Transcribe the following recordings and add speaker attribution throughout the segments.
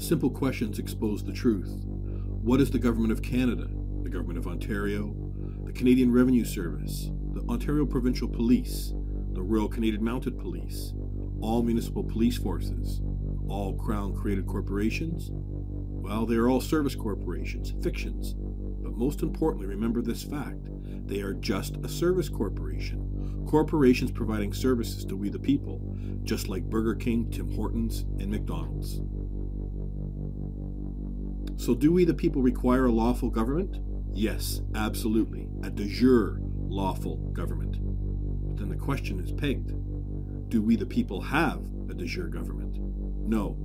Speaker 1: Simple questions expose the truth. What is the Government of Canada, the Government of Ontario, the Canadian Revenue Service, the Ontario Provincial Police, the Royal Canadian Mounted Police, all municipal police forces, all Crown created corporations? Well, they are all service corporations, fictions. But most importantly, remember this fact they are just a service corporation. Corporations providing services to we the people, just like Burger King, Tim Hortons, and McDonald's. So, do we the people require a lawful government? Yes, absolutely. A de jure lawful government. But then the question is pegged Do we the people have a de jure government? No.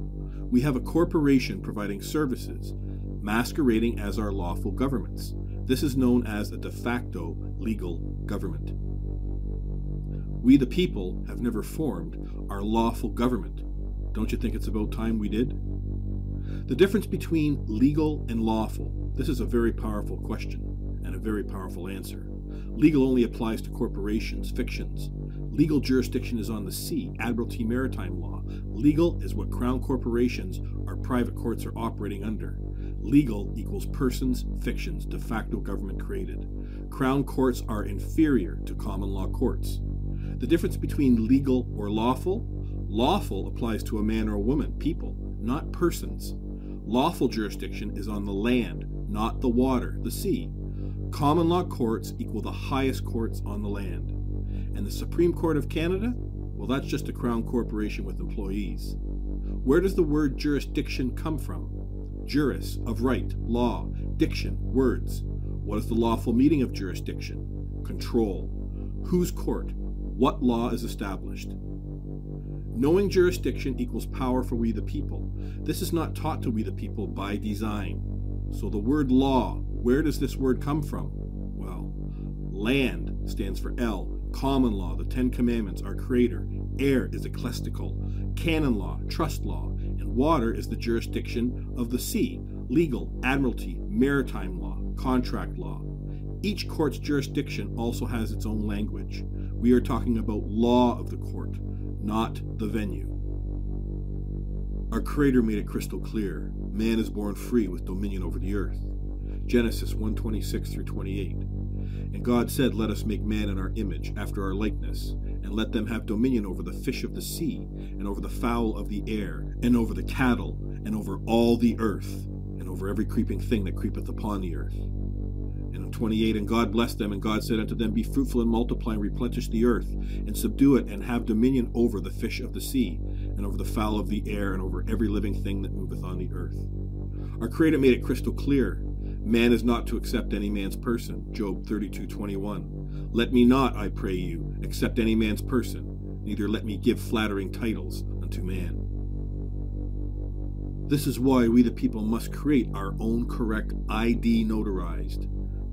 Speaker 1: We have a corporation providing services, masquerading as our lawful governments. This is known as a de facto legal government. We, the people, have never formed our lawful government. Don't you think it's about time we did? The difference between legal and lawful. This is a very powerful question and a very powerful answer. Legal only applies to corporations, fictions. Legal jurisdiction is on the sea, Admiralty Maritime Law. Legal is what crown corporations or private courts are operating under. Legal equals persons, fictions, de facto government created. Crown courts are inferior to common law courts. The difference between legal or lawful lawful applies to a man or a woman, people, not persons. Lawful jurisdiction is on the land, not the water, the sea. Common law courts equal the highest courts on the land. And the Supreme Court of Canada? Well, that's just a crown corporation with employees. Where does the word jurisdiction come from? Juris, of right, law, diction, words. What is the lawful meaning of jurisdiction? Control. Whose court? What law is established? Knowing jurisdiction equals power for we the people. This is not taught to we the people by design. So the word law, where does this word come from? Well, land stands for L. Common law, the Ten Commandments, our creator. Air is ecclesiastical. Canon law, trust law. And water is the jurisdiction of the sea. Legal, admiralty, maritime law, contract law. Each court's jurisdiction also has its own language. We are talking about law of the court, not the venue. Our Creator made it crystal clear man is born free with dominion over the earth. Genesis 126 through 28. And God said, Let us make man in our image, after our likeness, and let them have dominion over the fish of the sea, and over the fowl of the air, and over the cattle, and over all the earth, and over every creeping thing that creepeth upon the earth. 28 And God blessed them, and God said unto them, Be fruitful and multiply, and replenish the earth, and subdue it, and have dominion over the fish of the sea, and over the fowl of the air, and over every living thing that moveth on the earth. Our Creator made it crystal clear. Man is not to accept any man's person. Job 32 21. Let me not, I pray you, accept any man's person, neither let me give flattering titles unto man. This is why we the people must create our own correct ID notarized.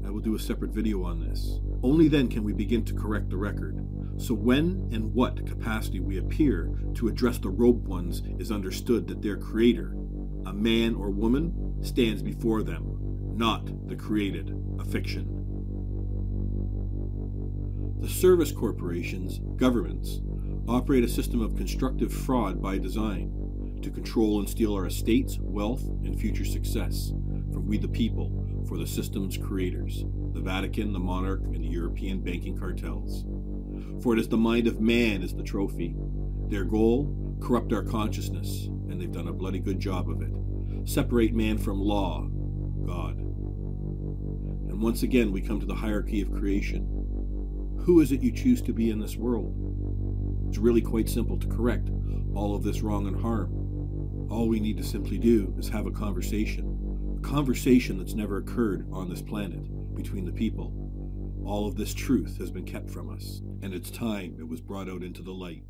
Speaker 1: I will do a separate video on this. Only then can we begin to correct the record. So, when and what capacity we appear to address the robed ones is understood that their creator, a man or woman, stands before them, not the created, a fiction. The service corporations, governments, operate a system of constructive fraud by design to control and steal our estates, wealth, and future success from we the people for the system's creators, the Vatican, the monarch, and the European banking cartels. For it is the mind of man is the trophy. Their goal, corrupt our consciousness, and they've done a bloody good job of it. Separate man from law, God. And once again, we come to the hierarchy of creation. Who is it you choose to be in this world? It's really quite simple to correct all of this wrong and harm. All we need to simply do is have a conversation conversation that's never occurred on this planet between the people. All of this truth has been kept from us, and it's time it was brought out into the light.